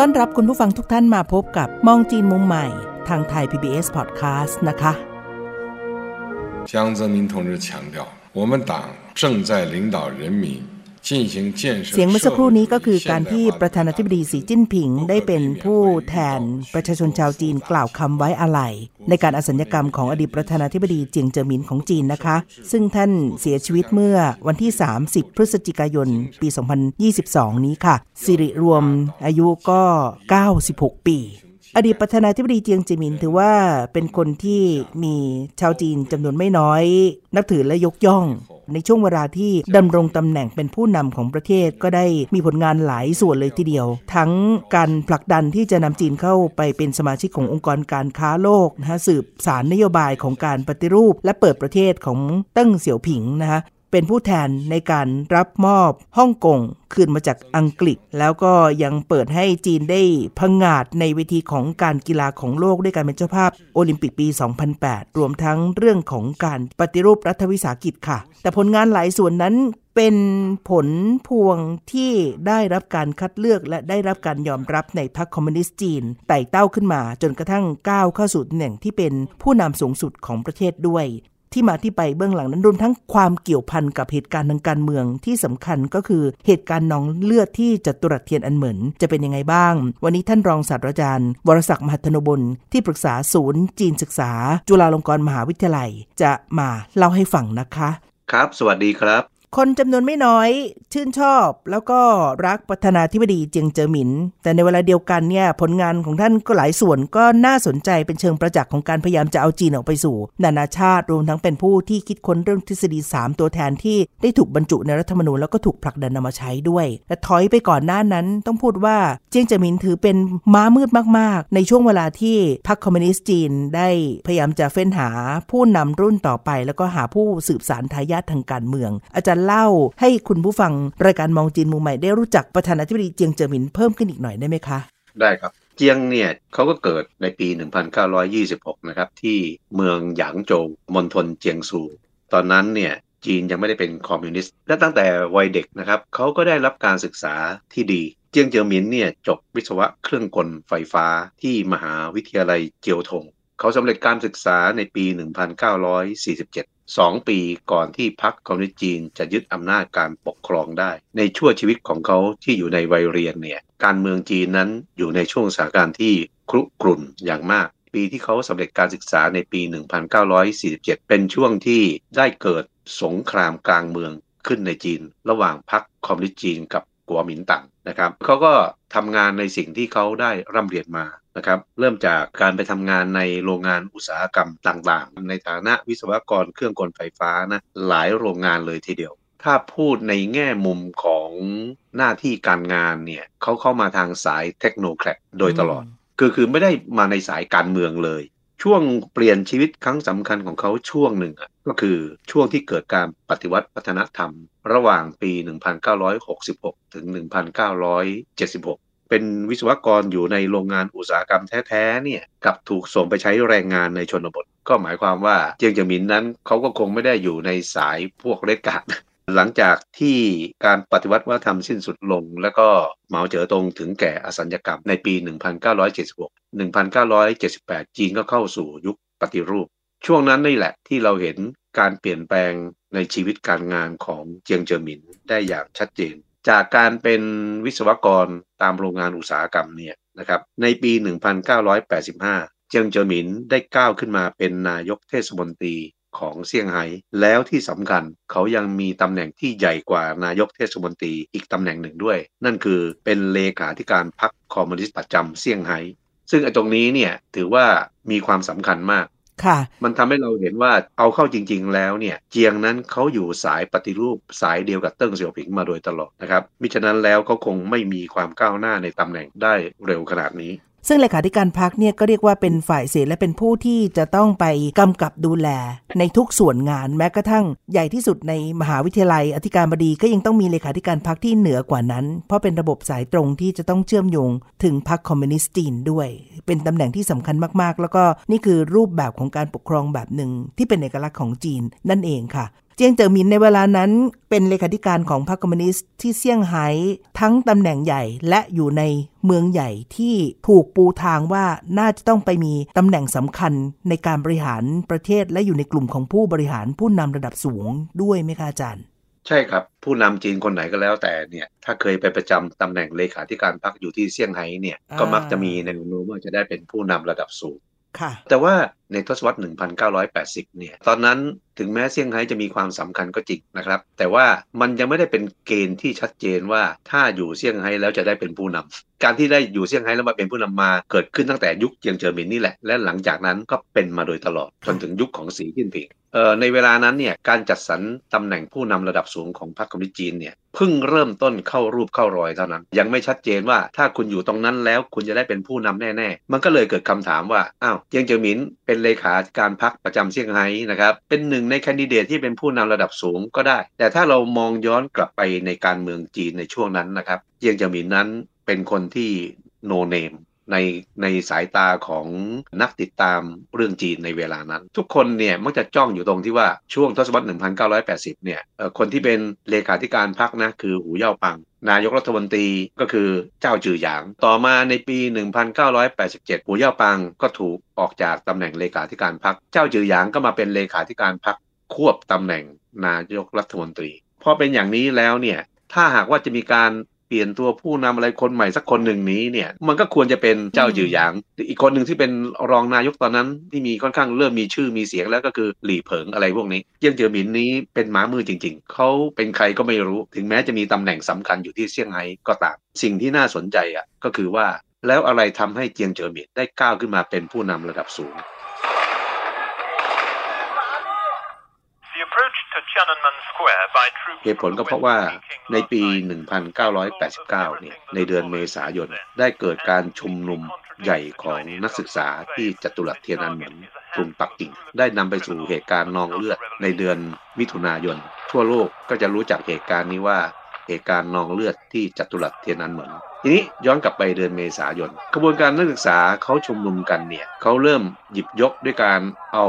ต้อนรับคุณผู้ฟังทุกท่านมาพบกับมองจีนมุมใหม่ ทางไทย PBS Podcast นะคะ 江泽民同志强调，我们党正在领导人民进行建设。 เสียงเมื่อสักครู่นี้ก็คือการที่ประธานาธิบดีสีจิ้นผิงได้เป็นผู้แทนประชาชนชาวจีนกล่าวคำไว้อาลัยในการอสัญญกรรมของอดีตประธานาธิบดีเจียงเจิอหมินของจีนนะคะ ซึ่งท่านเสียชีวิตเมื่อวันที่ 30 พฤศจิกายน ปี 2022 นี้ค่ะ สิริรวมอายุก็ 96 ปี อดีตประธานาธิบดีเจียงจิมินถือว่าเป็นคนที่มีชาวจีนจำนวนไม่น้อย นับถือและยกย่อง ในช่วงเวลาที่ดำรงตำแหน่งเป็นผู้นำของประเทศก็ได้มีผลงานหลายส่วนเลยทีเดียว ทั้งการผลักดันที่จะนำจีนเข้าไปเป็นสมาชิกขององค์กรการค้าโลกนะฮะสืบสารนโยบายของการปฏิรูป และเปิดประเทศของเติ้งเสี่ยวผิงนะคะ เป็นผู้แทนในการรับมอบฮ่องกงคืนมาจากอังกฤษ แล้วก็ยังเปิดให้จีนได้พังงาดในเวทีของการกีฬาของโลกด้วยการเป็นเจ้าภาพโอลิมปิกปี 2008 รวมทั้งเรื่องของการปฏิรูปรัฐวิสาหกิจค่ะ แต่ผลงานหลายส่วนนั้นเป็นผลพวงที่ได้รับการคัดเลือกและได้รับการยอมรับในพรรคคอมมิวนิสต์จีน ไต่เต้าขึ้นมาจนกระทั่งก้าวเข้าสู่ตำแหน่งที่เป็นผู้นำสูงสุดของประเทศด้วย ที่มาที่ไปเบื้องหลังนั้นรวมทั้งความเกี่ยวพันกับเหตุการณ์ทางการเมืองที่สำคัญก็คือเหตุการณ์น้องเลือดที่จตุรัสเทียนอันเหมินจะเป็นยังไงบ้าง วันนี้ท่านรองศาสตราจารย์ วรศักดิ์มหัทนบุญที่ปรึกษาศูนย์จีนศึกษา จุฬาลงกรณ์มหาวิทยาลัย จะมาเล่าให้ฟังนะคะ ครับ สวัสดีครับ คนจำนวนไม่น้อยชื่นชอบ แล้วก็รักประธานาธิบดีเจียงเจิอหมิน แต่ในเวลาเดียวกันเนี่ยผลงานของท่านก็หลายส่วนก็น่าสนใจเป็นเชิงประจักษ์ของการพยายามจะเอาจีนออกไปสู่ นานาชาติรวมทั้งเป็นผู้ที่คิดค้นเรื่องทฤษฎี 3 ตัวแทนที่ได้ถูกบรรจุในรัฐธรรมนูญแล้วก็ถูกผลักดันนำมาใช้ด้วยและถอยไปก่อนหน้านั้นต้องพูดว่าเจียงเจิอหมินถือเป็นม้ามืดมาก ๆ ในช่วงเวลาที่พรรคคอมมิวนิสต์จีนได้พยายามจะเฟ้นหาผู้นำรุ่นต่อไป แล้วก็หาผู้สืบสารทายาททางการเมือง อาจารย์เล่าให้คุณผู้ฟังรายการมองจีนมุมใหม่ได้รู้จักประธานาธิบดีเจียงเจิอหมินเพิ่มขึ้นอีกหน่อยได้ไหมคะได้ครับเจียงเนี่ยเขาก็เกิดในปี 1926 นะครับ ที่เมืองหยางโจวมณฑลเจียงซู ตอนนั้นเนี่ยจีนยังไม่ได้เป็นคอมมิวนิสต์ และตั้งแต่วัยเด็กนะครับเขาก็ได้รับการศึกษาที่ดี เจียงเจียหมินเนี่ยจบวิศวะเครื่องกลไฟฟ้าที่มหาวิทยาลัยเจียวทง เขาสำเร็จการศึกษาในปี 1947 สองปีก่อนที่พรรคคอมมิวนิสต์จีนจะยึดอำนาจการปกครองได้ ในช่วงชีวิตของเขาที่อยู่ในวัยเรียนเนี่ยการเมืองจีนนั้นอยู่ในช่วงสถานการณ์ที่ครุกรุ่นอย่างมาก ปีที่เขาสำเร็จการศึกษาในปี 1947 เป็นช่วงที่ได้เกิดสงครามกลางเมืองขึ้นในจีน ระหว่างพรรคคอมมิวนิสต์จีนกับกัวหมินตั๋งนะครับเขาก็ทำงานในสิ่งที่เขาได้ร่ำเรียนมา นะครับเริ่มจากการไปทำงานในโรงงานอุตสาหกรรมต่างๆ ในฐานะวิศวกรเครื่องกลไฟฟ้านะหลายโรงงานเลยทีเดียว ถ้าพูดในแง่มุมของหน้าที่การงานเนี่ยเขาเข้ามาทางสายเทคโนแครโดยตลอด คือคือไม่ได้มาในสายการเมืองเลย ช่วงเปลี่ยนชีวิตครั้งสำคัญของเขาช่วงหนึ่งอะก็คือช่วงที่เกิดการปฏิวัติวัฒนธรรม ระหว่างปี 1966 ถึง 1976 เป็นวิศวกรอยู่ในโรงงานอุตสาหกรรมแท้ๆเนี่ยกับถูกส่งไปใช้แรงงานในชนบท ก็หมายความว่าเจียงเจิงหมินนั้นเขาก็คงไม่ได้อยู่ในสายพวกเรดกกาดหลังจากที่การปฏิวัติวัฒนธรรมสิ้นสุดลง แล้วก็เหมาเจ๋อตงถึงแก่อสัญญกรรมในปี 1976 1978 จีนก็เข้าสู่ยุคปฏิรูป ช่วงนั้นนี่แหละที่เราเห็นการเปลี่ยนแปลงในชีวิตการงานของเจียงเจอหมินได้อย่างชัดเจน จากการเป็นวิศวกรตามโรงงานอุตสาหกรรมเนี่ยนะครับในปี 1985 เจียงเจิอหมินได้ก้าวขึ้นมาเป็นนายกเทศมนตรีของเซี่ยงไฮ้แล้วที่สำคัญเขายังมีตำแหน่งที่ใหญ่กว่านายกเทศมนตรีอีกตำแหน่งหนึ่งด้วย นั่นคือเป็นเลขาธิการพรรคคอมมิวนิสต์ประจำเซี่ยงไฮ้ซึ่งไอ้ตรงนี้เนี่ยถือว่ามีความสำคัญมาก ค่ะ มันทำให้เราเห็นว่าเอาเข้าจริง ๆ แล้วเนี่ย เจียงนั้นเขาอยู่สายปฏิรูปสายเดียวกับเติ้งเสี่ยวผิงมาโดยตลอดนะครับมิฉะนั้นแล้วเขาคงไม่มีความก้าวหน้าในตำแหน่งได้เร็วขนาดนี้ ซึ่งเลขาธิการพักเนี่ยก็เรียกว่าเป็นฝ่ายเสียและเป็นผู้ที่จะต้องไปกำกับดูแล ในทุกส่วนงานแม้กระทั่งใหญ่ที่สุดในมหาวิทยาลัยอธิการบดีก็ยังต้องมีเลขาธิการพักที่เหนือกว่านั้น เพราะเป็นระบบสายตรงที่จะต้องเชื่อมโยง ถึงพรรคคอมมิวนิสต์จีนด้วย เป็นตำแหน่งที่สำคัญมากๆ แล้วก็นี่คือรูปแบบของการปกครองแบบหนึ่งที่เป็นเอกลักษณ์ของจีนนั่นเองค่ะ เจียงเจ๋อหมินในเวลานั้นเป็นเลขาธิการของพรรคคอมมิวนิสต์ที่เซี่ยงไฮ้ทั้งตำแหน่งใหญ่และอยู่ในเมืองใหญ่ที่ถูกปูทางว่าน่าจะต้องไปมีตำแหน่งสำคัญในการบริหารประเทศและอยู่ในกลุ่มของผู้บริหารผู้นำระดับสูงด้วยไหมคะอาจารย์ใช่ครับ ผู้นำจีนคนไหนก็แล้วแต่เนี่ย ถ้าเคยไปประจำตำแหน่งเลขาธิการพรรคอยู่ที่เซี่ยงไฮ้เนี่ยอ่าก็มักจะมีแนวโน้มว่าจะได้เป็นผู้นำระดับสูงค่ะ แต่ว่า ในทศวรรษ 1980 เนี่ย ตอนนั้นถึงแม้เซี่ยงไฮ้จะมีความสำคัญก็จริงนะครับ แต่ว่ามันยังไม่ได้เป็นเกณฑ์ที่ชัดเจนว่าถ้าอยู่เซี่ยงไฮ้แล้วจะได้เป็นผู้นำการที่ได้อยู่เซี่ยงไฮ้แล้วมาเป็นผู้นำมาเกิดขึ้นตั้งแต่ยุคเจียงเจิอหมินนี่แหละ และหลังจากนั้นก็เป็นมาโดยตลอดจนถึงยุคของสีจิ้นผิงเอ่อในเวลานั้นเนี่ยการจัดสรรตำแหน่งผู้นำระดับสูงของพรรคคอมมิวนิสต์จีนเนี่ยเพิ่งเริ่มต้นเข้ารูปเข้ารอยเท่านั้น ยังไม่ชัดเจนว่าถ้าคุณอยู่ตรงนั้นแล้วคุณจะได้เป็นผู้นำแน่ ๆ มันก็เลยเกิดคำถามว่าอ้าวเจียงเจิอหมินเป็นเลขาการพรรคประจำเซี่ยงไฮ้นะครับ เป็นหนึ่งในแคนดิเดตที่เป็นผู้นำระดับสูงก็ได้ แต่ถ้าเรามองย้อนกลับไปในการเมืองจีนในช่วงนั้นนะครับ เจียงเจิอหมินนั้นเป็นคนที่โนเนมในในสายตาของนักติดตามเรื่องจีนในเวลานั้น ทุกคนเนี่ยมักจะจ้องอยู่ตรงที่ว่าช่วงทศวรรษ 1980 เนี่ยคนที่เป็นเลขาธิการพรรคนะคือหูเย่าปัง นายกรัฐมนตรีก็คือเจ้าจือหยาง ต่อมาในปี 1987หูเย่าปังก็ถูกออกจากตำแหน่งเลขาธิการพรรค เจ้าจือหยางก็มาเป็นเลขาธิการพรรคควบตำแหน่งนายกรัฐมนตรี พอเป็นอย่างนี้แล้วเนี่ย ถ้าหากว่าจะมีการ ปลี่ยนตัวผู้นำอะไรคนใหม่สักคนหนึ่งนี้เนี่ย มันก็ควรจะเป็นเจ้าจือหยาง อีกคนหนึ่งที่เป็นรองนายกตอนนั้นที่มีค่อนข้างเริ่มมีชื่อมีเสียงแล้วก็คือหลี่เผิงอะไรพวกนี้ เยี่ยงเจียหมินนี้เป็นหม้ามือจริง ๆ เขาเป็นใครก็ไม่รู้ ถึงแม้จะมีตำแหน่งสำคัญอยู่ที่เซี่ยงไฮ้ก็ตาม สิ่งที่น่าสนใจอะก็คือว่าแล้วอะไรทำให้เจียงเจอหมินได้ก้าวขึ้นมาเป็นผู้นำระดับสูง เหตุผลก็เพราะว่าในปี 1989 เนี่ย ในเดือนเมษายน ได้เกิดการชุมนุมใหญ่ของนักศึกษาที่จัตุรัสเทียนอันเหมือนกรุงปักกิ่ง ได้นำไปสู่เหตุการณ์นองเลือด ในเดือนมิถุนายน ทั่วโลกก็จะรู้จักเหตุการณ์นี้ว่าเหตุการณ์นองเลือดที่จัตุรัสเทียนอันเหมือน ทีนี้ย้อนกลับไปเดือนเมษายนกระบวนการนักศึกษาเขาชุมนุมกันเนี่ยเขาเริ่มหยิบยกด้วยการเอา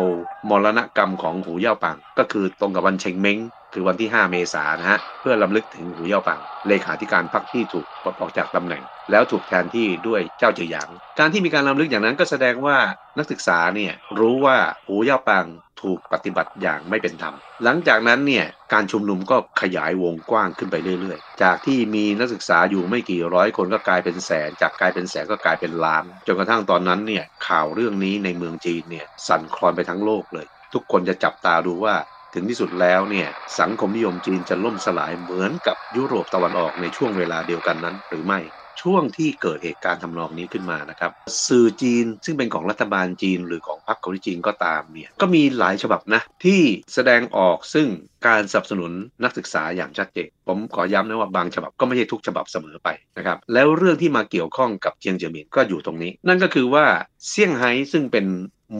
มรณกรรมของหูเย่าปัง ก็คือตรงกับวันเชงเม้ง คือวันที่ 5 เมษายนนะฮะเพื่อลำลึกถึงหูเย่าปังเลขาธิการพรรคที่ถูกปลดออกจากตำแหน่ง แล้วถูกแทนที่ด้วยเจ้าจือหยาง การที่มีการลำลึกอย่างนั้นก็แสดงว่านักศึกษาเนี่ยรู้ว่าหูเย่าปังถูกปฏิบัติอย่างไม่เป็นธรรม หลังจากนั้นเนี่ยการชุมนุมก็ขยายวงกว้างขึ้นไปเรื่อยๆ จากที่มีนักศึกษาอยู่ไม่กี่ร้อยคนก็กลายเป็นแสน จากกลายเป็นแสนก็กลายเป็นล้าน จนกระทั่งตอนนั้นเนี่ยข่าวเรื่องนี้ในเมืองจีนเนี่ยสั่นคลอนไปทั้งโลกเลย ทุกคนจะจับตาดูว่า ถึงที่สุดแล้วเนี่ยสังคมนิยมจีนจะล่มสลายเหมือนกับยุโรปตะวันออกในช่วงเวลาเดียวกันนั้น หรือไม่ช่วงที่เกิดเหตุการณ์ทำนองนี้ขึ้นมานะครับ สื่อจีนซึ่งเป็นของรัฐบาลจีนหรือของพรรคคอมมิวนิสต์จีนก็ตามเนี่ยก็มีหลายฉบับนะที่แสดงออกซึ่งการสนับสนุนนักศึกษาอย่างชัดเจนผมขอย้ำนะว่าบางฉบับก็ไม่ใช่ทุกฉบับเสมอไปนะครับแล้วเรื่องที่มาเกี่ยวข้องกับเจียงเจียหมินก็อยู่ตรงนี้ นั่นก็คือว่าเซี่ยงไฮ้ซึ่งเป็น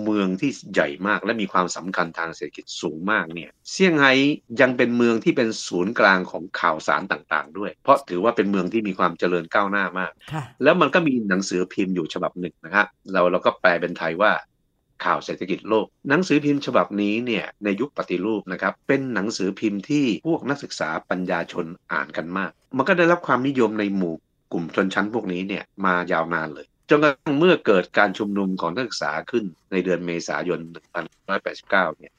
เมืองที่ใหญ่มากและมีความสำคัญทางเศรษฐกิจสูงมากเนี่ยเซี่ยงไฮ้ยังเป็นเมืองที่เป็นศูนย์กลางของข่าวสารต่างๆ ด้วย เพราะถือว่าเป็นเมืองที่มีความเจริญก้าวหน้ามากค่ะแล้วมันก็มีหนังสือพิมพ์อยู่ฉบับหนึ่งนะครับเราเราก็แปลเป็นไทยว่าข่าวเศรษฐกิจโลก หนังสือพิมพ์ฉบับนี้เนี่ยในยุคปฏิรูปนะครับเป็นหนังสือพิมพ์ที่พวกนักศึกษาปัญญาชนอ่านกันมาก มันก็ได้รับความนิยมในหมู่กลุ่มชนชั้นพวกนี้เนี่ยมายาวนานเลย จนกระทั่งเมื่อเกิดการชุมนุมของนักศึกษาขึ้นในเดือนเมษายน 1989 เนี่ย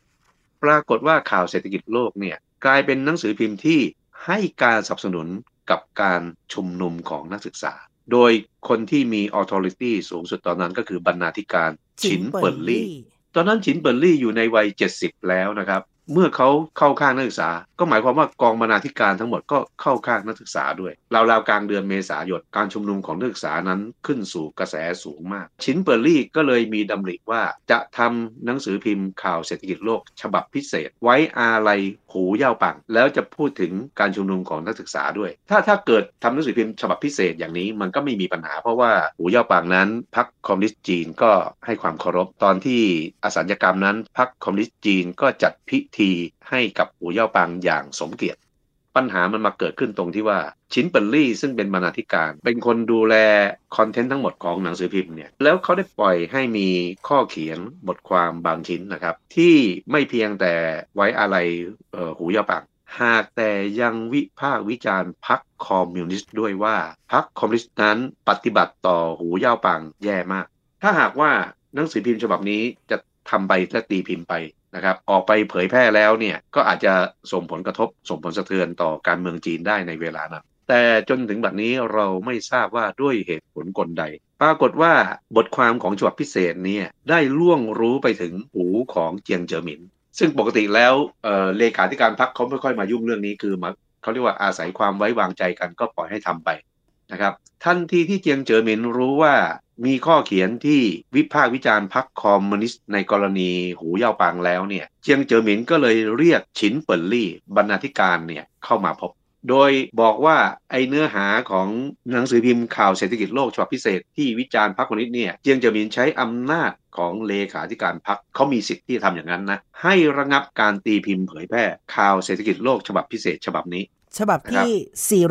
ปรากฏว่าข่าวเศรษฐกิจโลกเนี่ยกลายเป็นหนังสือพิมพ์ที่ให้การสนับสนุนกับการชุมนุมของนักศึกษา โดยคนที่มี authority สูงสุดตอนนั้นก็คือบรรณาธิการฉินเปิ่นหลี่ ตอนนั้นฉินเปิ่นหลี่อยู่ในวัย 70 แล้วนะครับ เมื่อเขาเข้าข้างนักศึกษา ก็หมายความว่ากองบรรณาธิการทั้งหมดก็เข้าข้างนักศึกษาด้วยราวๆกลางเดือนเมษายนการชุมนุมของนักศึกษานั้นขึ้นสู่กระแสสูงมาก ฉินเปิ่นหลี่ก็เลยมีดำริว่าจะทำหนังสือพิมพ์ข่าวเศรษฐกิจโลก ฉบับพิเศษ ไว้อาลัยหูเย่าปัง แล้วจะพูดถึงการชุมนุมของนักศึกษาด้วย ถ้าถ้าเกิดทำหนังสือพิมพ์ฉบับพิเศษอย่างนี้มันก็ไม่มีปัญหา เพราะว่าหูเย่าปังนั้นพรรคคอมมิวนิสต์จีนก็ให้ความเคารพตอนที่อสัญญกรรมนั้นพรรคคอมมิวนิสต์จีนก็จัดพิธีให้กับหูเย่าปังอย่างสมเกียรติ ปัญหามันมาเกิดขึ้นตรงที่ว่าฉินเปิ่นหลี่ซึ่งเป็นบรรณาธิการ เป็นคนดูแล content ทั้งหมดของหนังสือพิมพ์เนี่ยแล้วเขาได้ปล่อยให้มีข้อเขียนบทความบางชิ้นนะครับ ที่ไม่เพียงแต่ไว้อะไรออหูเย่าปังหากแต่ยังวิพากษ์วิจารณ์พรรคคอมมิวนิสต์ด้วยว่าพรรคคอมมิวนิสต์นั้นปฏิบัติต่อหูเย่าปังแย่มาก ถ้าหากว่าหนังสือพิมพ์ฉบับนี้จะทำไปและตีพิมพ์ไป นะครับออกไปเผยแพร่แล้วเนี่ยก็อาจจะส่งผลกระทบส่งผลสะเทือนต่อการเมืองจีนได้ในเวลานั้นแต่จนถึงบัดนี้เราไม่ทราบว่าด้วยเหตุผลกลใด ปรากฏว่าบทความของฉบับพิเศษเนี่ยได้ล่วงรู้ไปถึงหูของเจียงเจ๋อหมิน ซึ่งปกติแล้วเเลขาธิการพรรคเขาไม่ค่อยมายุ่งเรื่องนี้คือมาเขาเรียกว่าอาศัยความไว้วางใจกันก็ปล่อยให้ทำไปนะครับทันทีที่เจียงเจ๋อหมินรู้ว่า มีข้อเขียนที่วิพากษ์วิจารณ์พรรคคอมมิวนิสต์ในกรณีหูเย่าปางแล้วเนี่ยเจียงเจ๋อหมินก็เลยเรียกฉินเปิลลี่บรรณาธิการเนี่ยเข้ามาพบ โดยบอกว่าไอเนื้อหาของหนังสือพิมพ์ข่าวเศรษฐกิจโลกฉบับพิเศษที่วิจารณ์พรรคคอมมิวนิสต์เนี่ยเจียงเจ๋อหมินใช้อำนาจของเลขาธิการพรรคเขามีสิทธิ์ที่จะทำอย่างนั้นนะให้ระงับการตีพิมพ์เผยแพร่ข่าวเศรษฐกิจโลกฉบับพิเศษฉบับนี้ ฉบับที่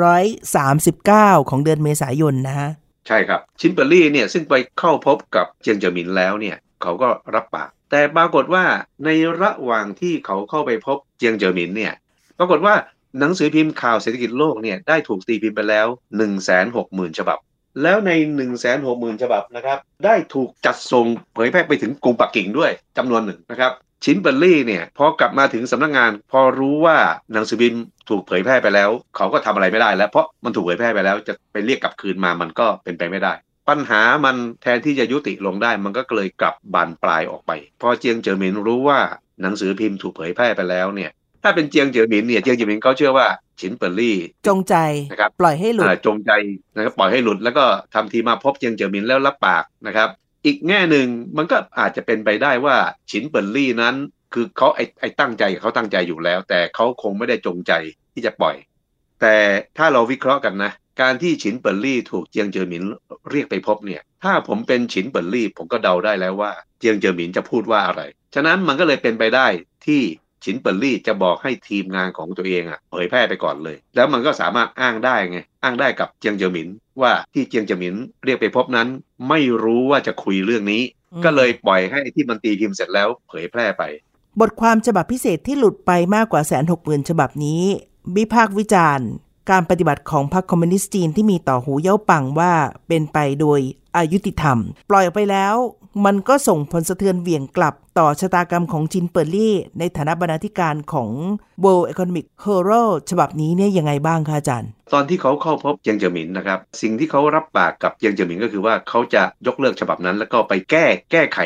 439 ของเดือนเมษายนนะฮะ ใช่ครับ ชินเปอร์ลี่เนี่ยซึ่งไปเข้าพบกับเจียงเจอหมินแล้วเนี่ยเขาก็รับปาก แต่ปรากฏว่าในระหว่างที่เขาเข้าไปพบเจียงเจอหมินเนี่ยปรากฏว่าหนังสือพิมพ์ข่าวเศรษฐกิจโลกเนี่ยได้ถูกตีพิมพ์ไปแล้ว 1 6 0 0 0 0 ฉบับ แล้วใน 1 6 0 0 0 0 ฉบับนะครับได้ถูกจัดส่งเผยแพร่ไปถึงกรุงปักกิ่งด้วยจำนวนหนึ่งนะครับ ชินเปอร์ลี่เนี่ยพอกลับมาถึงสำนักงาน พอรู้ว่าหนังสือพิมพ์ถูกเผยแพร่ไปแล้ว เขาก็ทำอะไรไม่ได้แล้ว เพราะมันถูกเผยแพร่ไปแล้วจะไปเรียกกลับคืนมามันก็เป็นไปไม่ได้ ปัญหามันแทนที่จะยุติลงได้ มันก็เลยกลับบานปลายออกไป พอเจียงเจ๋อหมินรู้ว่าหนังสือพิมพ์ถูกเผยแพร่ไปแล้วเนี่ยถ้าเป็นเจียงเจ๋อหมินเนี่ยเจียงเจ๋อหมินเขาเชื่อว่าฉินเปิ่นหลี่ จงใจนะครับปล่อยให้หลุดอ่าจงใจนะครับปล่อยให้หลุดแล้วก็ทำทีมาพบเจียงเจ๋อหมินแล้วรับปากนะครับ อีกแง่หนึ่งมันก็อาจจะเป็นไปได้ว่าฉินเปิ่นหลี่นั้น คือเขาไอ้ไอ้ตั้งใจเขาตั้งใจอยู่แล้ว แต่เขาคงไม่ได้จงใจที่จะปล่อย แต่ถ้าเราวิเคราะห์กันนะ การที่ฉินเปิ่นหลี่ถูกเจียงเจ๋อหมินเรียกไปพบเนี่ย ถ้าผมเป็นฉินเปิ่นหลี่ผมก็เดาได้แล้วว่า เจียงเจ๋อหมินจะพูดว่าอะไร ฉะนั้นมันก็เลยเป็นไปได้ที่ ฉินเปิ่นหลี่จะบอกให้ทีมงานของตัวเองอะเผยแพร่ไปก่อนเลย แล้วมันก็สามารถอ้างได้ไง อ้างได้กับเจียงเจ๋อหมิน ว่าที่เจียงเจ๋อหมินเรียกไปพบนั้น ไม่รู้ว่าจะคุยเรื่องนี้อืมก็เลยปล่อยให้ที่มันตีพิมพ์เสร็จแล้วเผยแพร่ไป บทความฉบับพิเศษที่หลุดไปมากกว่าแสนหกหมื่นฉบับนี้วิพากษ์วิจารณ์ การปฏิบัติของพรรคคอมมิวนิสต์จีนที่มีต่อหูเย่าปังว่าเป็นไปโดยอยุติธรรม ปล่อยออกไปแล้ว มันก็ส่งผลสะเทือนเหวี่ยงกลับต่อชะตากรรมของฉินเปิ่นหลี่ ในฐานะบรรณาธิการของ World Economic Herald ฉบับนี้เนี่ยยังไงบ้างคะอาจารย์ ตอนที่เขาเข้าพบเจียงเจ๋อหมินนะครับ สิ่งที่เขารับปากกับเจียงเจ๋อหมินก็คือว่าเขาจะยกเลิกฉบับนั้น แล้วก็ไปแก้แก้ไข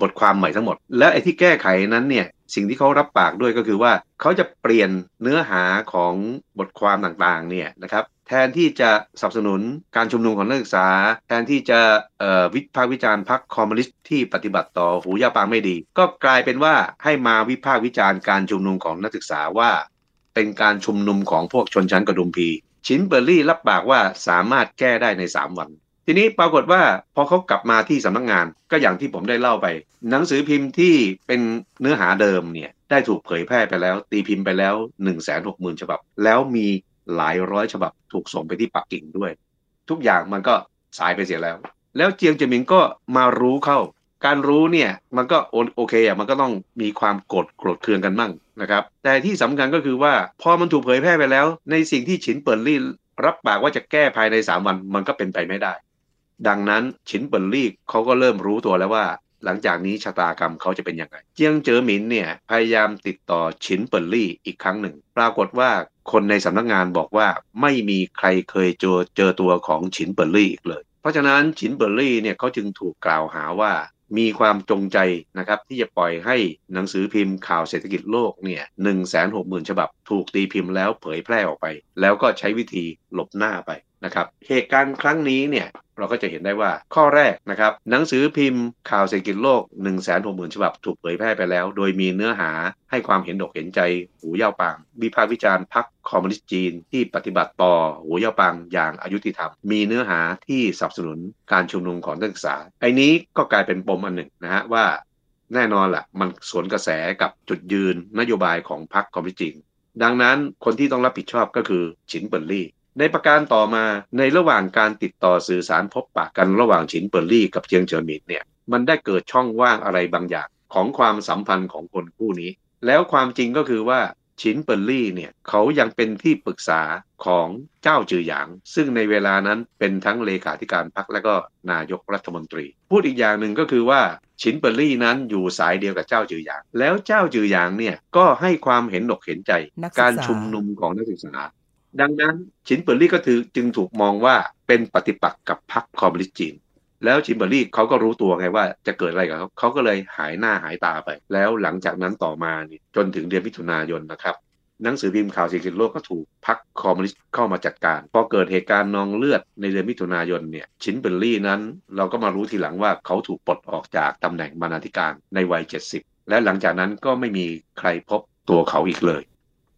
บทความใหม่ทั้งหมด และไอ้ที่แก้ไขนั้นเนี่ยสิ่งที่เขารับปากด้วยก็คือว่าเขาจะเปลี่ยนเนื้อหาของบทความต่างๆเนี่ยนะครับแทนที่จะสนับสนุนการชุมนุมของนักศึกษา แทนที่จะ วิพากษ์วิจารณ์พรรคคอมมิวนิสต์ที่ปฏิบัติต่อหูยาปางไม่ดี ก็กลายเป็นว่าให้มาวิพากษ์วิจารณ์การชุมนุมของนักศึกษาว่า เป็นการชุมนุมของพวกชนชั้นกระดุมพี ชินเบอร์รี่รับปากว่าสามารถแก้ได้ใน 3 วัน ทีนี้ปรากฏว่าพอเขากลับมาที่สำนักงาน ก็อย่างที่ผมได้เล่าไป หนังสือพิมพ์ที่เป็นเนื้อหาเดิมเนี่ยได้ถูกเผยแพร่ไปแล้ว ตีพิมพ์ไปแล้ว 1 6 0 0 0 0 ฉบับ แล้วมีหลายร้อยฉบับถูกส่งไปที่ปักกิ่งด้วย ทุกอย่างมันก็สายไปเสียแล้ว แล้วเจียงเจมิงก็มารู้เข้า การรู้เนี่ยมันก็โอเคอะมันก็ต้องมีความโกรธโกรธเคืองกันมั่งนะครับ แต่ที่สำคัญก็คือว่าพอมันถูกเผยแพร่ไปแล้ว ในสิ่งที่ฉินเปิลลี่รับปากว่าจะแก้ภายใน 3 วันมันก็เป็นไปไม่ได้ ดังนั้นฉินเปิ่นหลี่เขาก็เริ่มรู้ตัวแล้วว่า หลังจากนี้ชะตากรรมเขาจะเป็นยังไง เจียงเจ๋อหมินเนี่ยพยายามติดต่อฉินเปิ่นหลี่อีกครั้งหนึ่ง ปรากฏว่าคนในสำนักงานบอกว่าไม่มีใครเคยเจอเจอตัวของฉินเปิ่นหลี่อีกเลย เพราะฉะนั้นฉินเปิ่นหลี่เนี่ยเขาจึงถูกกล่าวหาว่ามีความจงใจนะครับที่จะปล่อยให้หนังสือพิมพ์ข่าวเศรษฐกิจโลกเนี่ยหนึ่งแสนหกหมื่นฉบับ ถูกตีพิมพ์แล้วเผยแพร่ออกไป แล้วก็ใช้วิธีหลบหน้าไป นะครับเหตุการณ์ครั้งนี้เนี่ยเราก็จะเห็นได้ว่าข้อแรกนะครับหนังสือพิมพ์ข่าวเศรษฐกิจโลก 1 6 0 0 0 0 ฉบับถูกเผยแพร่ไปแล้ว โดยมีเนื้อหาให้ความเห็นอกเห็นใจหูเย่าปาง วิพากษ์วิจารณ์พรรคคอมมิวนิสต์จีน ที่ปฏิบัติต่อหูเย่าปางอย่างอายุติธรรม มีเนื้อหาที่สนับสนุนการชุมนุมของนักศึกษา ไอ้นี้ก็กลายเป็นปมอันหนึ่งนะฮะว่าแน่นอนแหละมันสวนกระแสกับจุดยืนนโยบายของพรรคคอมมิวนิสต์จีนดังนั้นคนที่ต้องรับผิดชอบก็คือฉินเปิ่นหลี่ ในประการต่อมาในระหว่างการติดต่อสื่อสารพบปะกันระหว่างฉินเปิ่นหลี่กับเจียงเจ๋อหมินเนี่ยมันได้เกิดช่องว่างอะไรบางอย่างของความสัมพันธ์ของคนคู่นี้ แล้วความจริงก็คือว่าฉินเปิ่นหลี่เนี่ยเขายังเป็นที่ปรึกษาของจ้าวจื่อหยาง ซึ่งในเวลานั้นเป็นทั้งเลขาธิการพรรคและก็นายกรัฐมนตรี พูดอีกอย่างหนึ่งก็คือว่าฉินเปิ่นหลี่นั้นอยู่สายเดียวกับจ้าวจื่อหยาง แล้วจ้าวจื่อหยางเนี่ยก็ให้ความเห็นอกเห็นใจ การชุมนุมของนักศึกษา ดังนั้นฉินเปิ่นหลี่ก็ถือจึงถูกมองว่าเป็นปฏิปักษ์กับพรรคคอมมิวนิสต์จีน แล้วฉินเปิ่นหลี่เขาก็รู้ตัวไงว่าจะเกิดอะไรกับเขาเขาก็เลยหายหน้าหายตาไป แล้วหลังจากนั้นต่อมานี่จนถึงเดือนมิถุนายนนะครับหนังสือพิมพ์ข่าวเศรษฐกิจโลกก็ถูกพรรคคอมมิวนิสต์เข้ามาจัดการ พอเกิดเหตุการณ์นองเลือดในเดือนมิถุนายนเนี่ยฉินเปิ่นหลี่นั้น เราก็มารู้ทีหลังว่าเขาถูกปลดออกจากตำแหน่งบรรณาธิการในวัย 70 และหลังจากนั้นก็ไม่มีใครพบตัวเขาอีกเลย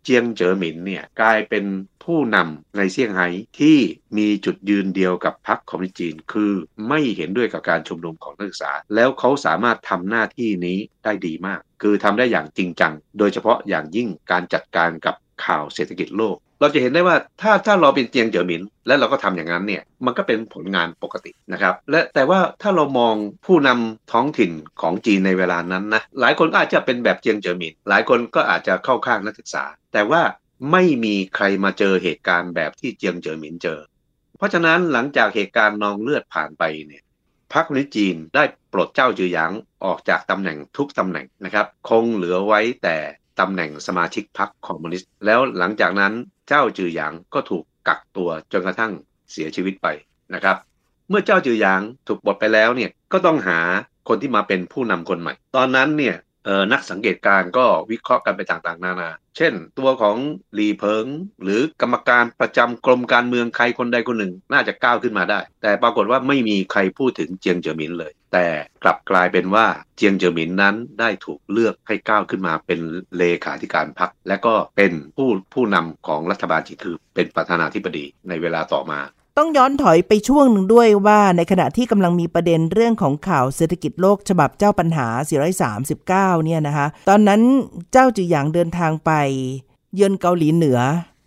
เจียงเจ๋อหมินเนี่ยกลายเป็นผู้นำในเซี่ยงไฮ้ที่มีจุดยืนเดียวกับพรรคคอมมิวนิสต์จีน คือไม่เห็นด้วยกับการชุมนุมของนักศึกษา แล้วเขาสามารถทำหน้าที่นี้ได้ดีมาก คือทำได้อย่างจริงจัง โดยเฉพาะอย่างยิ่งการจัดการกับข่าวเศรษฐกิจโลก เราจะเห็นได้ว่าถ้าถ้าเราเป็นเจียงเจ๋อหมิน และเราก็ทำอย่างนั้นเนี่ยมันก็เป็นผลงานปกตินะครับ และแต่ว่าถ้าเรามองผู้นำท้องถิ่นของจีนในเวลานั้นนะหลายคนก็อาจจะเป็นแบบเจียงเจ๋อหมิน หลายคนก็อาจจะเข้าข้างนักศึกษา แต่ว่าไม่มีใครมาเจอเหตุการณ์แบบที่เจียงเจ๋อหมินเจอ เพราะฉะนั้นหลังจากเหตุการณ์นองเลือดผ่านไปเนี่ยพรรคนิจีนได้ปลดเจ้าจือหยางออกจากตำแหน่งทุกตำแหน่งนะครับ คงเหลือไว้แต่ ตำแหน่งสมาชิกพรรคคอมมิวนิสต์ แล้วหลังจากนั้นเจ้าจือหยางก็ถูกกักตัวจนกระทั่งเสียชีวิตไปนะครับ เมื่อเจ้าจือหยางถูกปลดไปแล้วเนี่ยก็ต้องหาคนที่มาเป็นผู้นำคนใหม่ ตอนนั้นเนี่ย นักสังเกตการก็วิเคราะห์กันไปต่างๆ นานา เช่น ตัวของหลีเพิง หรือกรรมการประจำกรมการเมืองใครคนใดคนหนึ่ง น่าจะก้าวขึ้นมาได้ แต่ปรากฏว่าไม่มีใครพูดถึงเจียงเจ๋อหมินเลย แต่กลับกลายเป็นว่าเจียงเจ๋อหมินนั้นได้ถูกเลือกให้ก้าวขึ้นมาเป็นเลขาธิการพรรคและก็เป็นผู้ผู้นำของรัฐบาลจีนคือเป็นประธานาธิบดีในเวลาต่อมา ต้องย้อนถอยไปช่วงหนึ่งด้วยว่าในขณะที่กำลังมีประเด็นเรื่องของข่าวเศรษฐกิจโลกฉบับเจ้าปัญหา 439 เนี่ยนะคะ ตอนนั้นเจ้าจือหยางเดินทางไป เยือนเกาหลีเหนือ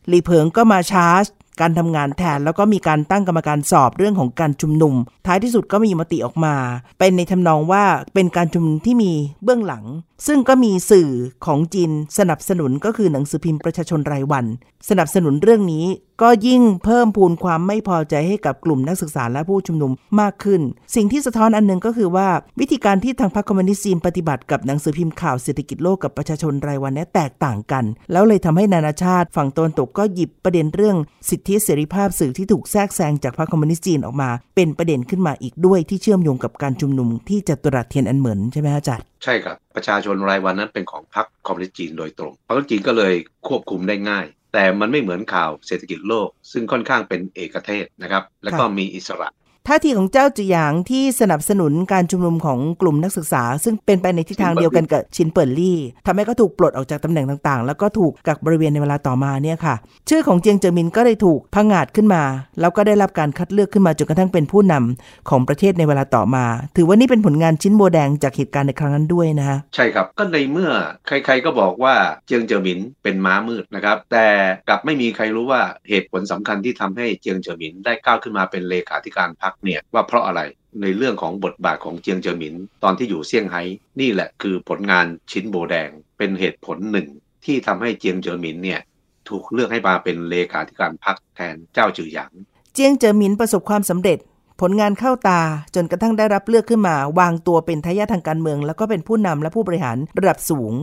หลีเพิงก็มาชาร์จการทำงานแทนแล้วก็มีการตั้งกรรมการสอบเรื่องของการชุมนุม ท้ายที่สุดก็มีมติออกมา เป็นในทำนองว่าเป็นการชุมนุมที่มีเบื้องหลัง ซึ่งก็มีสื่อของจีนสนับสนุนก็คือหนังสือพิมพ์ประชาชนรายวัน สนับสนุนเรื่องนี้ก็ยิ่งเพิ่มพูนความไม่พอใจให้กับกลุ่มนักศึกษาและผู้ชุมนุมมากขึ้น สิ่งที่สะท้อนอันหนึ่งก็คือว่า วิธีการที่ทางพรรคคอมมิวนิสต์จีนปฏิบัติกับหนังสือพิมพ์ข่าวเศรษฐกิจโลกกับประชาชนรายวันนี้แตกต่างกัน แล้วเลยทำให้นานาชาติฝั่งตะวันตกก็หยิบประเด็นเรื่องสิทธิเสรีภาพสื่อที่ถูกแทรกแซงจากพรรคคอมมิวนิสต์จีนออกมา เป็นประเด็นขึ้นมาอีกด้วยที่เชื่อมโยงกับการชุมนุมที่จัตุรัสเทียนอันเหมินใช่ไหมอาจารย์ ใช่ครับ ประชาชนรายวันนั้นเป็นของพรรคคอมมิวนิสต์จีนโดยตรงพรรคจีนก็เลยควบคุมได้ง่าย แต่มันไม่เหมือนข่าวเศรษฐกิจโลก ซึ่งค่อนข้างเป็นเอกเทศนะครับ และก็มีอิสระ ท่าทีของจ้าวจื่อหยางที่สนับสนุนการชุมนุมของกลุ่มนักศึกษา ซึ่งเป็นไปในทิศทางเดียวกันกับฉินเปิ่นลี่ทำให้ก็ถูกปลดออกจากตำแหน่งต่างๆ แล้วก็ถูกกักบริเวณในเวลาต่อมาเนี่ยค่ะ ชื่อของเจียงเจิมินก็เลยถูกพังาดขึ้นมา แล้วก็ได้รับการคัดเลือกขึ้นมาจนกระทั่งเป็นผู้นำของประเทศในเวลาต่อมา ถือว่านี่เป็นผลงานชิ้นโบแดงจากเหตุการณ์ในครั้งนั้นด้วยนะฮะใช่ครับก็ในเมื่อใครๆก็บอกว่าเจียงเจิมินเป็นม้ามืดนะครับแต่กลับไม่มีใครรู้ว่าเหตุผลสำคัญที่ทำให้เจียงเจิมินได้ก้าวขึ้นมาเป็นเลขาธิการพรรคเนี่ยว่าเพราะอะไรในเรื่องของบทบาทของเจียงเจิหมิน ตอนที่อยู่เซี่ยงไฮ้นี่แหละคือผลงานชิ้นโบแดง เป็นเหตุผลหนึ่ง ที่ทำให้เจียงเจิหมินเนี่ยถูกเลือกให้มาเป็นเลขาธิการพรรคแทนเจ้าจือหยาง เจียงเจิหมินประสบความสำเร็จ ผลงานเข้าตาจนกระทั่งได้รับเลือกขึ้นมา วางตัวเป็นทายาททางการเมือง แล้วก็เป็นผู้นำและผู้บริหารระดับสูง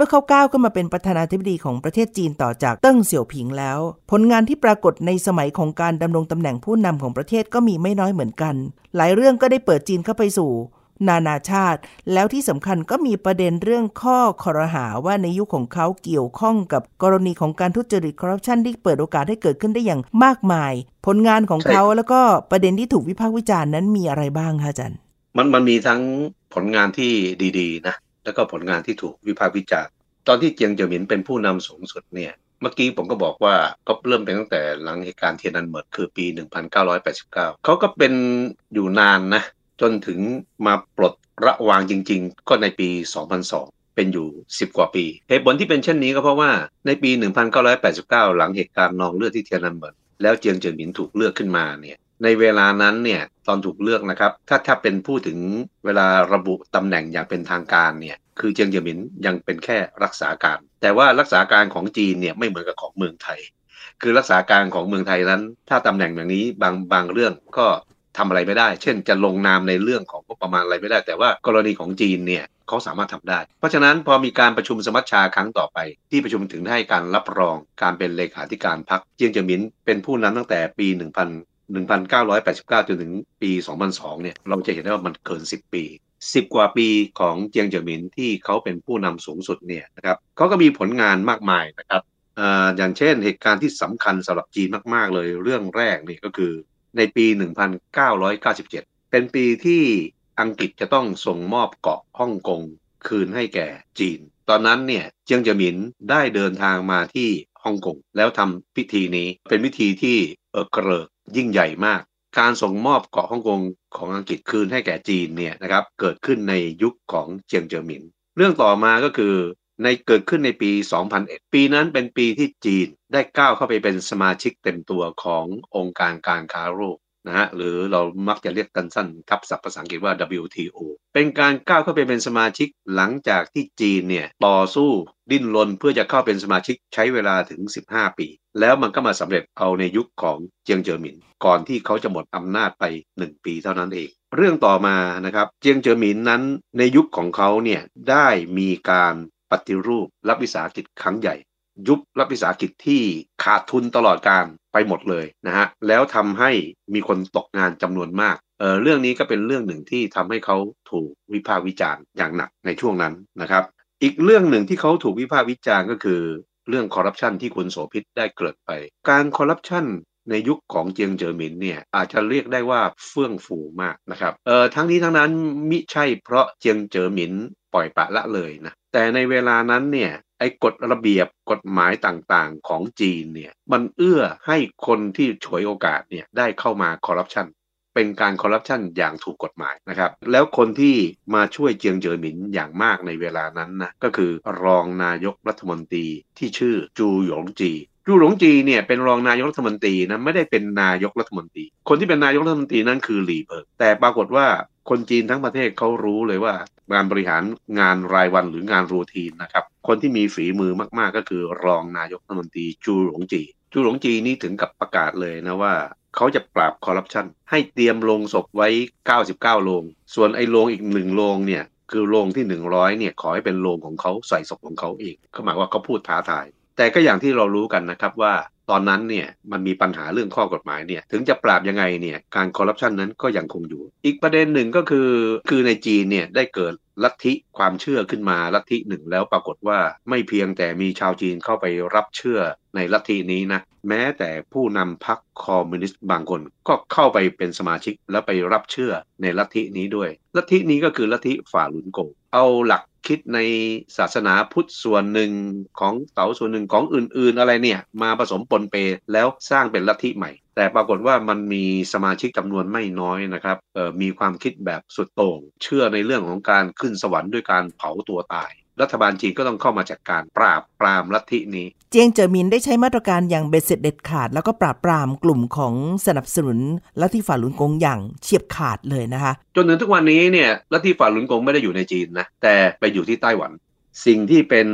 มื่อเขาก้าวขึ้นมาเป็นประธานาธิบดีของประเทศจีนต่อจากเติ้งเสี่ยวผิงแล้ว ผลงานที่ปรากฏในสมัยของการดำรงตำแหน่งผู้นำของประเทศก็มีไม่น้อยเหมือนกัน หลายเรื่องก็ได้เปิดจีนเข้าไปสู่นานาชาติ แล้วที่สำคัญก็มีประเด็นเรื่องข้อคอรหาว่าในยุคของเขาเกี่ยวข้องกับกรณีของการทุจริตคอร์รัปชันที่เปิดโอกาสให้เกิดขึ้นได้อย่างมากมาย ผลงานของเขาแล้วก็ประเด็นที่ถูกวิพากษ์วิจารณ์นั้นมีอะไรบ้างคะอาจารย์มันมันมีทั้งผลงานที่ดี ๆ นะ แล้วก็ผลงานที่ถูกวิพากษ์วิจารณ์ตอนที่เจียงเจียหมินเป็นผู้นำสูงสุดเนี่ยเมื่อกี้ผมก็บอกว่าก็เริ่มเป็นตั้งแต่หลังเหตุการณ์เทียนันเหมิดคือปี 1989 เขาก็เป็นอยู่นานนะ จนถึงมาปลดระวางจริง ๆ ก็ในปี 2002 เป็นอยู่ 10 กว่าปีเหตุผลที่เป็นเช่นนี้ก็เพราะว่าในปี 1989 หลังเหตุการณ์นองเลือดที่เทียนันเหมิดแล้วเจียงเจินหมินถูกเลือกขึ้นมาเนี่ย ในเวลานั้นเนี่ยตอนถูกเลือกนะครับ ถ้าถ้าเป็นพูดถึงเวลาระบุตำแหน่งอย่างเป็นทางการเนี่ยคือเจียงเจินหมินยังเป็นแค่รักษาการ แต่ว่ารักษาการของจีนเนี่ยไม่เหมือนกับของเมืองไทย คือรักษาการของเมืองไทยนั้น ถ้าตำแหน่งอย่างนี้บางบางเรื่องก็ทำอะไรไม่ได้ เช่น จะลงนามในเรื่องของประมาณอะไรไม่ได้ แต่ว่ากรณีของจีนเนี่ยเขาสามารถทำได้ เพราะฉะนั้นพอมีการประชุมสมัชชาครั้งต่อไป ที่ประชุมถึงให้การรับรองการเป็นเลขาธิการพรรคเจียงเจินหมินเป็นผู้นำตั้งแต่ปี1 9 1989 จนถึงปี 2002 เนี่ย เราจะเห็นได้ว่ามันเกิน 10 ปี 10 กว่าปีของเจียงเจินหมินที่เขาเป็นผู้นำสูงสุดเนี่ยนะครับเขาก็มีผลงานมากมายนะครับออย่างเช่นเหตุการณ์ที่สำคัญสำหรับจีนมาก ๆ เลยเรื่องแรกนี่ก็คือในปี 1997 เป็นปีที่อังกฤษจะต้องส่งมอบเกาะฮ่องกงคืนให้แก่จีน ตอนนั้นเนี่ยเจียงเจินหมินได้เดินทางมาที่ฮ่องกงแล้วทำพิธีนี้เป็นพิธีที่เออเกริก ยิ่งใหญ่มาก การส่งมอบเกาะฮ่องกงของอังกฤษคืนให้แก่จีนเนี่ยนะครับเกิดขึ้นในยุคของเจียงเจิ้อหมิน เรื่องต่อมาก็คือในเกิดขึ้นในปี 2001 ปีนั้นเป็นปีที่จีนได้ก้าวเข้าไปเป็นสมาชิกเต็มตัวขององค์การการค้าโลก นะฮะหรือเรามักจะเรียกกันสั้นทับศัพท์ภาษาอังกฤษว่า WTO เป็นการก้าวเข้าไปเป็นสมาชิกหลังจากที่จีนเนี่ยต่อสู้ดิ้นรนเพื่อจะเข้าเป็นสมาชิกใช้เวลาถึง 15 ปี แล้วมันก็มาสำเร็จเอาในยุคของเจียงเจิอหมิน ก่อนที่เขาจะหมดอำนาจไป 1 ปีเท่านั้นเอง เรื่องต่อมานะครับเจียงเจิอหมินนั้นในยุคของเขาเนี่ยได้มีการปฏิรูปรับวิสาหกิจครั้งใหญ่ ยุบรับวิสาหกิจที่ขาดทุนตลอดการไปหมดเลยนะฮะแล้วทำให้มีคนตกงานจำนวนมากเเรื่องนี้ก็เป็นเรื่องหนึ่งที่ทำให้เขาถูกวิพากษ์วิจารณ์อย่างหนักในช่วงนั้นนะครับ อีกเรื่องหนึ่งที่เขาถูกวิพากษ์วิจารณ์ก็คือเรื่องคอร์รัปชันที่คุณโสภิตได้เกิดไป การคอร์รัปชันในยุคของเจียงเจิอหมินเนี่ยอาจจะเรียกได้ว่าเฟื่องฟูมากนะครับเอ่อทั้งนี้ทั้งนั้นมิใช่เพราะเจียงเจิอหมินปล่อยปะละเลยนะแต่ในเวลานั้นเนี่ย ไอ้กฎระเบียบกฎหมายต่างๆของจีนเนี่ยมันเอื้อให้คนที่ฉวยโอกาสเนี่ยได้เข้ามาคอร์รัปชันเป็นการคอร์รัปชันอย่างถูกกฎหมายนะครับ แล้วคนที่มาช่วยเจียงเจิอหมินอย่างมากในเวลานั้นนะก็คือรองนายกรัฐมนตรีที่ชื่อจูหยงจี จูหลงจีเนี่ยเป็นรองนายกรัฐมนตรีนะไม่ได้เป็นนายกรัฐมนตรี คนที่เป็นนายกรัฐมนตรีนั่นคือหลีเบิกแต่ปรากฏว่าคนจีนทั้งประเทศเขารู้เลยว่าการบริหารงานรายวันหรืองานรูทีนนะครับ คนที่มีฝีมือมากๆก็คือรองนายกรัฐมนตรีจูหลงจี จูหลงจีนี่ถึงกับประกาศเลยนะว่าเขาจะปราบคอร์รัปชันให้เตรียมโรงศพไว้ 99 โรง ส่วนไอ้โรงอีกหนึ่งโรงเนี่ยคือโรงที่ 100เนี่ยขอให้เป็นโรงของเขาใส่ศพของเขาเองเขาหมายว่าเขาพูดท้าทาย แต่ก็อย่างที่เรารู้กันนะครับว่าตอนนั้นเนี่ยมันมีปัญหาเรื่องข้อกฎหมายเนี่ยถึงจะปราบยังไงเนี่ยการคอร์รัปชันนั้นก็ยังคงอยู่ อีกประเด็นหนึ่งก็คือคือในจีนเนี่ยได้เกิดลัทธิความเชื่อขึ้นมาลัทธิหนึ่งแล้วปรากฏว่าไม่เพียงแต่มีชาวจีนเข้าไปรับเชื่อในลัทธินี้นะแม้แต่ผู้นำพรรคคอมมิวนิสต์บางคน ก็เข้าไปเป็นสมาชิกแล้วไปรับเชื่อในลัทธินี้ด้วย ลัทธินี้ก็คือลัทธิฝ่าหลุนโก เอาหลักคิดในศาสนาพุทธส่วนหนึ่งของเต๋าส่วนหนึ่งของอื่น ๆ อะไรเนี่ย มาผสมปนเปแล้วสร้างเป็นลัทธิใหม่ แต่ปรากฏว่ามันมีสมาชิกจำนวนไม่น้อยนะครับมีความคิดแบบสุดโต่งเชื่อในเรื่องของการขึ้นสวรรค์ด้วยการเผาตัวตาย รัฐบาลจีนก็ต้องเข้ามาจัดการปราบปรามลัทธินี้ เจียงเจ๋อหมินได้ใช้มาตรการอย่างเบ็ดเสร็จเด็ดขาด แล้วก็ปราบปรามกลุ่มของสนับสนุนลัทธิฝ่าหลุนกงอย่างเฉียบขาดเลยนะคะ จนถึงทุกวันนี้เนี่ยลัทธิฝ่าหลุนกงไม่ได้อยู่ในจีนนะแต่ไปอยู่ที่ไต้หวัน สิ่งที่เป็น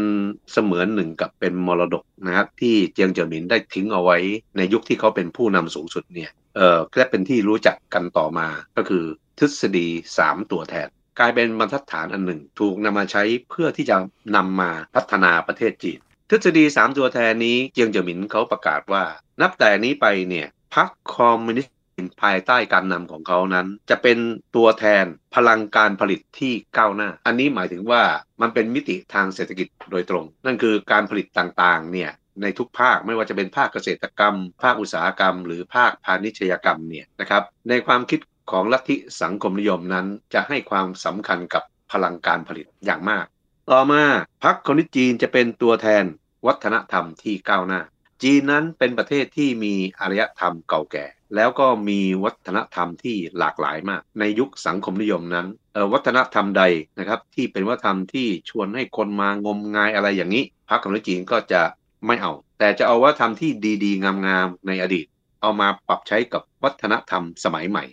เสมือนหนึ่งกับเป็นมรดกนะครับที่เจียงเจ๋อหมินได้ทิ้งเอาไว้ในยุคที่เขาเป็นผู้นำสูงสุดเนี่ยเออและเป็นที่รู้จักกันต่อมาก็คือทฤษฎี 3 ตัวแทน กลายเป็นบรรทัดฐานอันหนึ่ง ถูกนำมาใช้เพื่อที่จะนำมาพัฒนาประเทศจีน ทฤษฎี 3 ตัวแทนนี้เจียงเจิหมินเขาประกาศว่า นับแต่นี้ไปเนี่ยพรรคคอมมิวนิสต์ภายใต้การนำของเขานั้น จะเป็นตัวแทนพลังการผลิตที่ก้าวหน้า อันนี้หมายถึงว่ามันเป็นมิติทางเศรษฐกิจโดยตรง นั่นคือการผลิตต่างๆเนี่ยในทุกภาคไม่ว่าจะเป็นภาคเกษตรกรรม ภาคอุตสาหกรรม หรือภาคพาณิชยกรรมเนี่ยนะครับในความคิด ของลัทธิสังคมนิยมนั้นจะให้ความสำคัญกับพลังการผลิตอย่างมาก ต่อมาพรรคคอมมิวนิสต์จีนจะเป็นตัวแทนวัฒนธรรมที่ก้าวหน้า จีนนั้นเป็นประเทศที่มีอารยธรรมเก่าแก่ แล้วก็มีวัฒนธรรมที่หลากหลายมาก ในยุคสังคมนิยมนั้นวัฒนธรรมใดนะครับที่เป็นวัฒนธรรมที่ชวนให้คนมางมงายอะไรอย่างนี้พรรคคอมมิวนิสต์จีนก็จะไม่เอา แต่จะเอาวัฒนธรรมที่ดีๆ งามๆในอดีต เอามาปรับใช้กับวัฒนธรรมสมัยใหม่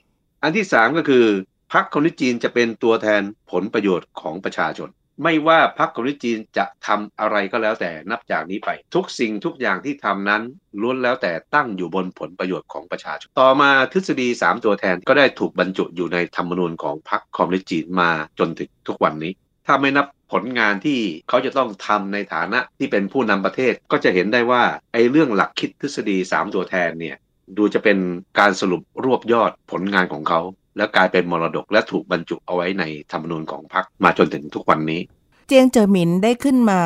อันที่3ก็คือพรรคคอมมิวนิสต์จีนจะเป็นตัวแทนผลประโยชน์ของประชาชน ไม่ว่าพรรคคอมมิวนิสต์จีนจะทำอะไรก็แล้วแต่นับจากนี้ไป ทุกสิ่งทุกอย่างที่ทำนั้นล้วนแล้วแต่ตั้งอยู่บนผลประโยชน์ของประชาชน ต่อมาทฤษฎี 3 ตัวแทนก็ได้ถูกบรรจุอยู่ในธรรมนูญของพรรคคอมมิวนิสต์จีนมาจนถึงทุกวันนี้ ถ้าไม่นับผลงานที่เขาจะต้องทำในฐานะที่เป็นผู้นำประเทศก็จะเห็นได้ว่าไอ้เรื่องหลักคิดทฤษฎี 3 ตัวแทนเนี่ย ดูจะเป็นการสรุปรวบยอดผลงานของเขา แล้วกลายเป็นมรดกและถูกบรรจุเอาไว้ในธรรมนูญของพรรคมาจนถึงทุกวันนี้ เจียงเจอหมินได้ขึ้นมา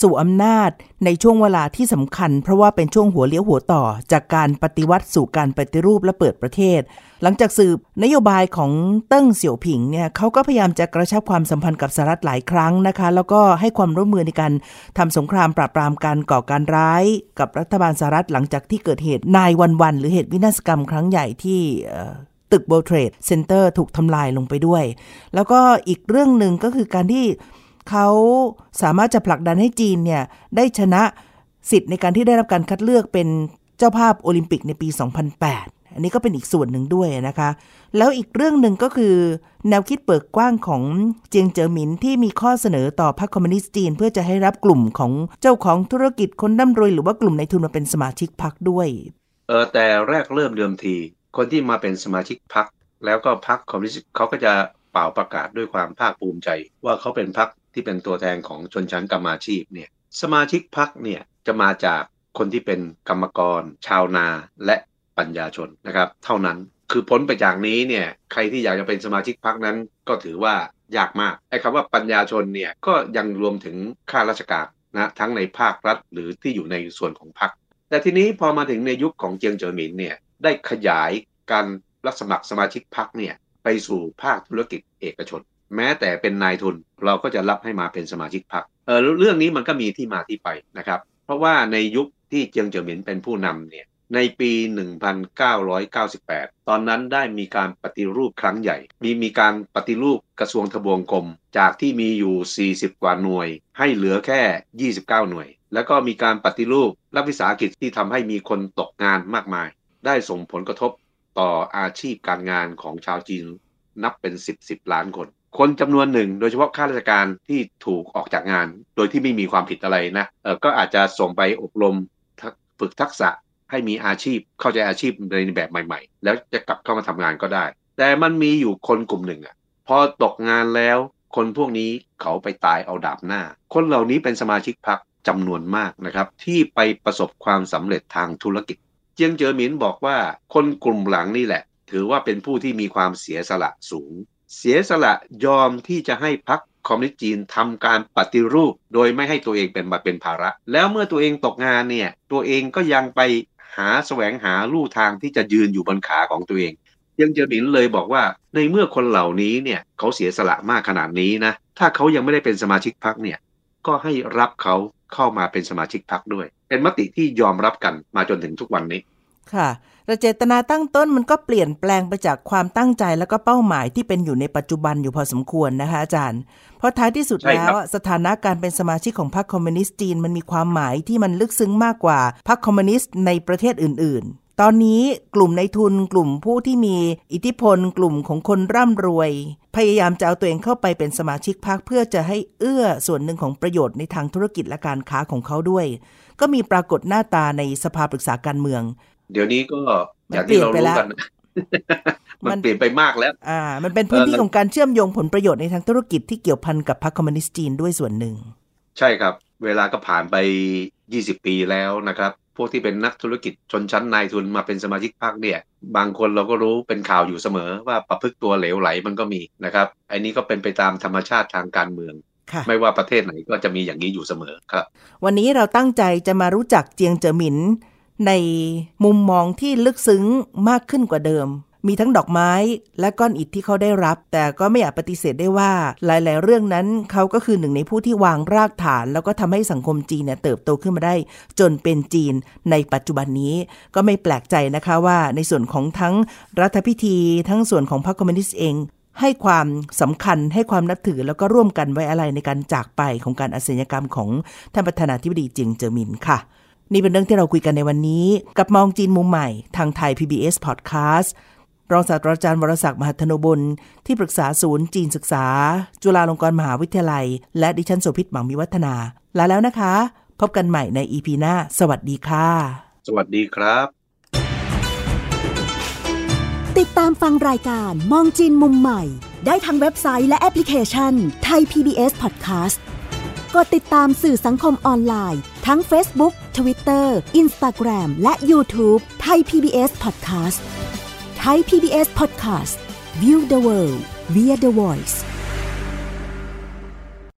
สู่อำนาจในช่วงเวลาที่สำคัญ เพราะว่าเป็นช่วงหัวเลี้ยวหัวต่อ จากการปฏิวัติสู่การปฏิรูปและเปิดประเทศ หลังจากสืบนโยบายของเติ้งเสี่ยวผิงเนี่ยเขาก็พยายามจะกระชับความสัมพันธ์กับสหรัฐหลายครั้งนะคะ แล้วก็ให้ความร่วมมือในการทำสงครามปราบปรามการก่อการร้าย กับรัฐบาลสหรัฐหลังจากที่เกิดเหตุนายวันวัน หรือเหตุวินาศกรรมครั้งใหญ่ที่ตึก World Trade Center ถูกทำลายลงไปด้วย แล้วก็อีกเรื่องหนึ่งก็คือการที่ เขาสามารถจะผลักดันให้จีนเนี่ยได้ชนะสิทธิ์ในการที่ได้รับการคัดเลือกเป็นเจ้าภาพโอลิมปิกในปี 2008 อันนี้ก็เป็นอีกส่วนหนึ่งด้วยนะคะ แล้วอีกเรื่องหนึ่งก็คือ แนวคิดเปิดกว้างของเจียงเจ๋อหมินที่มีข้อเสนอต่อพรรคคอมมิวนิสต์จีน เพื่อจะให้รับกลุ่มของเจ้าของธุรกิจคนร่ำรวยหรือว่ากลุ่มในทุนมาเป็นสมาชิกพรรคด้วยเออแต่แรกเริ่มเดิมที คนที่มาเป็นสมาชิกพรรคแล้วก็พรรคคอมมิวนิสต์เขาก็จะเป่าประกาศด้วยความภาคภูมิใจ ว่าเขาเป็นพรรค ที่เป็นตัวแทนของชนชั้นกรรมาชีพเนี่ยสมาชิกพรรคเนี่ยจะมาจากคนที่เป็นกรรมกร ชาวนาและปัญญาชนนะครับ เท่านั้นคือพ้นไปจากนี้เนี่ยใครที่อยากจะเป็นสมาชิกพรรคนั้นก็ถือว่ายากมากไอ้คำว่าปัญญาชนเนี่ยก็ยังรวมถึงข้าราชการนะทั้งในภาครัฐหรือที่อยู่ในส่วนของพรรคแต่ทีนี้พอมาถึงในยุคของเจียงเจ๋อหมินเนี่ยได้ขยายการรับสมัครสมาชิกพรรคเนี่ยไปสู่ภาคธุรกิจเอกชน แม้แต่เป็นนายทุนเราก็จะรับให้มาเป็นสมาชิกพรรคเออเรื่องนี้มันก็มีที่มาที่ไปนะครับ เพราะว่าในยุคที่เจียงเจ๋อหมินเป็นผู้นำเนี่ยในปี 1998 ตอนนั้นได้มีการปฏิรูปครั้งใหญ่ มีมีการปฏิรูปกระทรวงทบวงกรม จากที่มีอยู่ 40 กว่าหน่วย ให้เหลือแค่ 29 หน่วย แล้วก็มีการปฏิรูปรัฐวิสาหกิจที่ทำให้มีคนตกงานมากมาย ได้ส่งผลกระทบต่ออาชีพการงานของชาวจีนนับเป็น 10 10 ล้านคน คนจำนวนหนึ่ง โดยเฉพาะข้าราชการที่ถูกออกจากงาน โดยที่ไม่มีความผิดอะไรนะเออก็อาจจะส่งไปอบรมฝึกทักษะให้มีอาชีพเข้าใจอาชีพในแบบใหม่ ๆ แล้วจะกลับเข้ามาทำงานก็ได้ แต่มันมีอยู่คนกลุ่มหนึ่งอะพอตกงานแล้วคนพวกนี้เขาไปตายเอาดาบหน้า คนเหล่านี้เป็นสมาชิกพรรคจำนวนมากนะครับ ที่ไปประสบความสำเร็จทางธุรกิจ เจียงเจอหมินบอกว่าคนกลุ่มหลังนี่แหละ ถือว่าเป็นผู้ที่มีความเสียสละสูง เสียสละยอมที่จะให้พรรคคอมมิวนิสต์จีนทำการปฏิรูป โดยไม่ให้ตัวเองเป็นมาเป็นภาระ แล้วเมื่อตัวเองตกงานเนี่ยตัวเองก็ยังไปหาแสวงหาลู่ทางที่จะยืนอยู่บนขาของตัวเองยังเจอบินเลยบอกว่า ในเมื่อคนเหล่านี้เนี่ยเขาเสียสละมากขนาดนี้นะถ้าเขายังไม่ได้เป็นสมาชิกพรรคเนี่ยก็ให้รับเขาเข้ามาเป็นสมาชิกพรรคด้วย เป็นมติที่ยอมรับกันมาจนถึงทุกวันนี้ค่ะ แต่เจตนาตั้งต้นมันก็เปลี่ยนแปลงไปจากความตั้งใจแล้วก็เป้าหมายที่เป็นอยู่ในปัจจุบันอยู่พอสมควรนะคะอาจารย์ เพราะท้ายที่สุดแล้วสถานะการเป็นสมาชิกของพรรคคอมมิวนิสต์จีนมันมีความหมายที่มันลึกซึ้งมากกว่าพรรคคอมมิวนิสต์ในประเทศอื่น ๆตอนนี้กลุ่มในทุนกลุ่มผู้ที่มีอิทธิพลกลุ่มของคนร่ำรวย พยายามจะเอาตัวเองเข้าไปเป็นสมาชิกพรรคเพื่อจะให้เอื้อส่วนหนึ่งของประโยชน์ในทางธุรกิจและการค้าของเขาด้วย ก็มีปรากฏหน้าตาในสภาปรึกษาการเมือง เดี๋ยวนี้ก็อย่างที่เรารู้กันมันเปลี่ยนไปมากแล้ว อ่า มันเป็นพื้นที่ของการเชื่อมโยงผลประโยชน์ในทางธุรกิจที่เกี่ยวพันกับพรรคคอมมิวนิสต์จีนด้วยส่วนหนึ่ง ใช่ครับ เวลาก็ผ่านไป 20 ปีแล้วนะครับ พวกที่เป็นนักธุรกิจชนชั้นนายทุนมาเป็นสมาชิกพรรคเนี่ย บางคนเราก็รู้เป็นข่าวอยู่เสมอว่าประพฤติตัวเหลวไหลมันก็มีนะครับ อันนี้ก็เป็นไปตามธรรมชาติทางการเมืองค่ะไม่ว่าประเทศไหนก็จะมีอย่างนี้อยู่เสมอครับ วันนี้เราตั้งใจจะมารู้จักเจียงเจ๋อหมิน ในมุมมองที่ลึกซึ้งมากขึ้นกว่าเดิม มีทั้งดอกไม้และก้อนอิฐที่เขาได้รับ แต่ก็ไม่อาจปฏิเสธได้ว่าหลาย ๆ เรื่องนั้นเขาก็คือหนึ่งในผู้ที่วางรากฐาน แล้วก็ทำให้สังคมจีนเนี่ยเติบโตขึ้นมาได้ จนเป็นจีนในปัจจุบันนี้ก็ไม่แปลกใจนะคะว่าในส่วนของทั้งรัฐพิธี ทั้งส่วนของพรรคคอมมิวนิสต์เองให้ความสำคัญให้ความนับถือแล้วก็ร่วมกันไว้อะไรในการจากไปของการอาชญากรรมของท่านประธานาธิบดีจียงเจอมินค่ะ นี่เป็นเรื่องที่เราคุยกันในวันนี้ กับมองจีนมุมใหม่ ทางไทย PBS Podcast รองศาสตราจารย์วรศักดิ์มหัทธโนบลที่ปรึกษาศูนย์จีนศึกษา จุฬาลงกรณ์มหาวิทยาลัย และดิฉันโสภิตหวังวิวัฒนา ลาแล้วนะคะ พบกันใหม่ใน EP หน้า สวัสดีค่ะ สวัสดีครับ ติดตามฟังรายการมองจีนมุมใหม่ ได้ทางเว็บไซต์และแอปพลิเคชันไทย PBS Podcast กดติดตามสื่อสังคมออนไลน์ ทั้ง Facebook Twitter Instagram และ YouTube ไทย PBS Podcast ไทย PBS Podcast View the world via the voice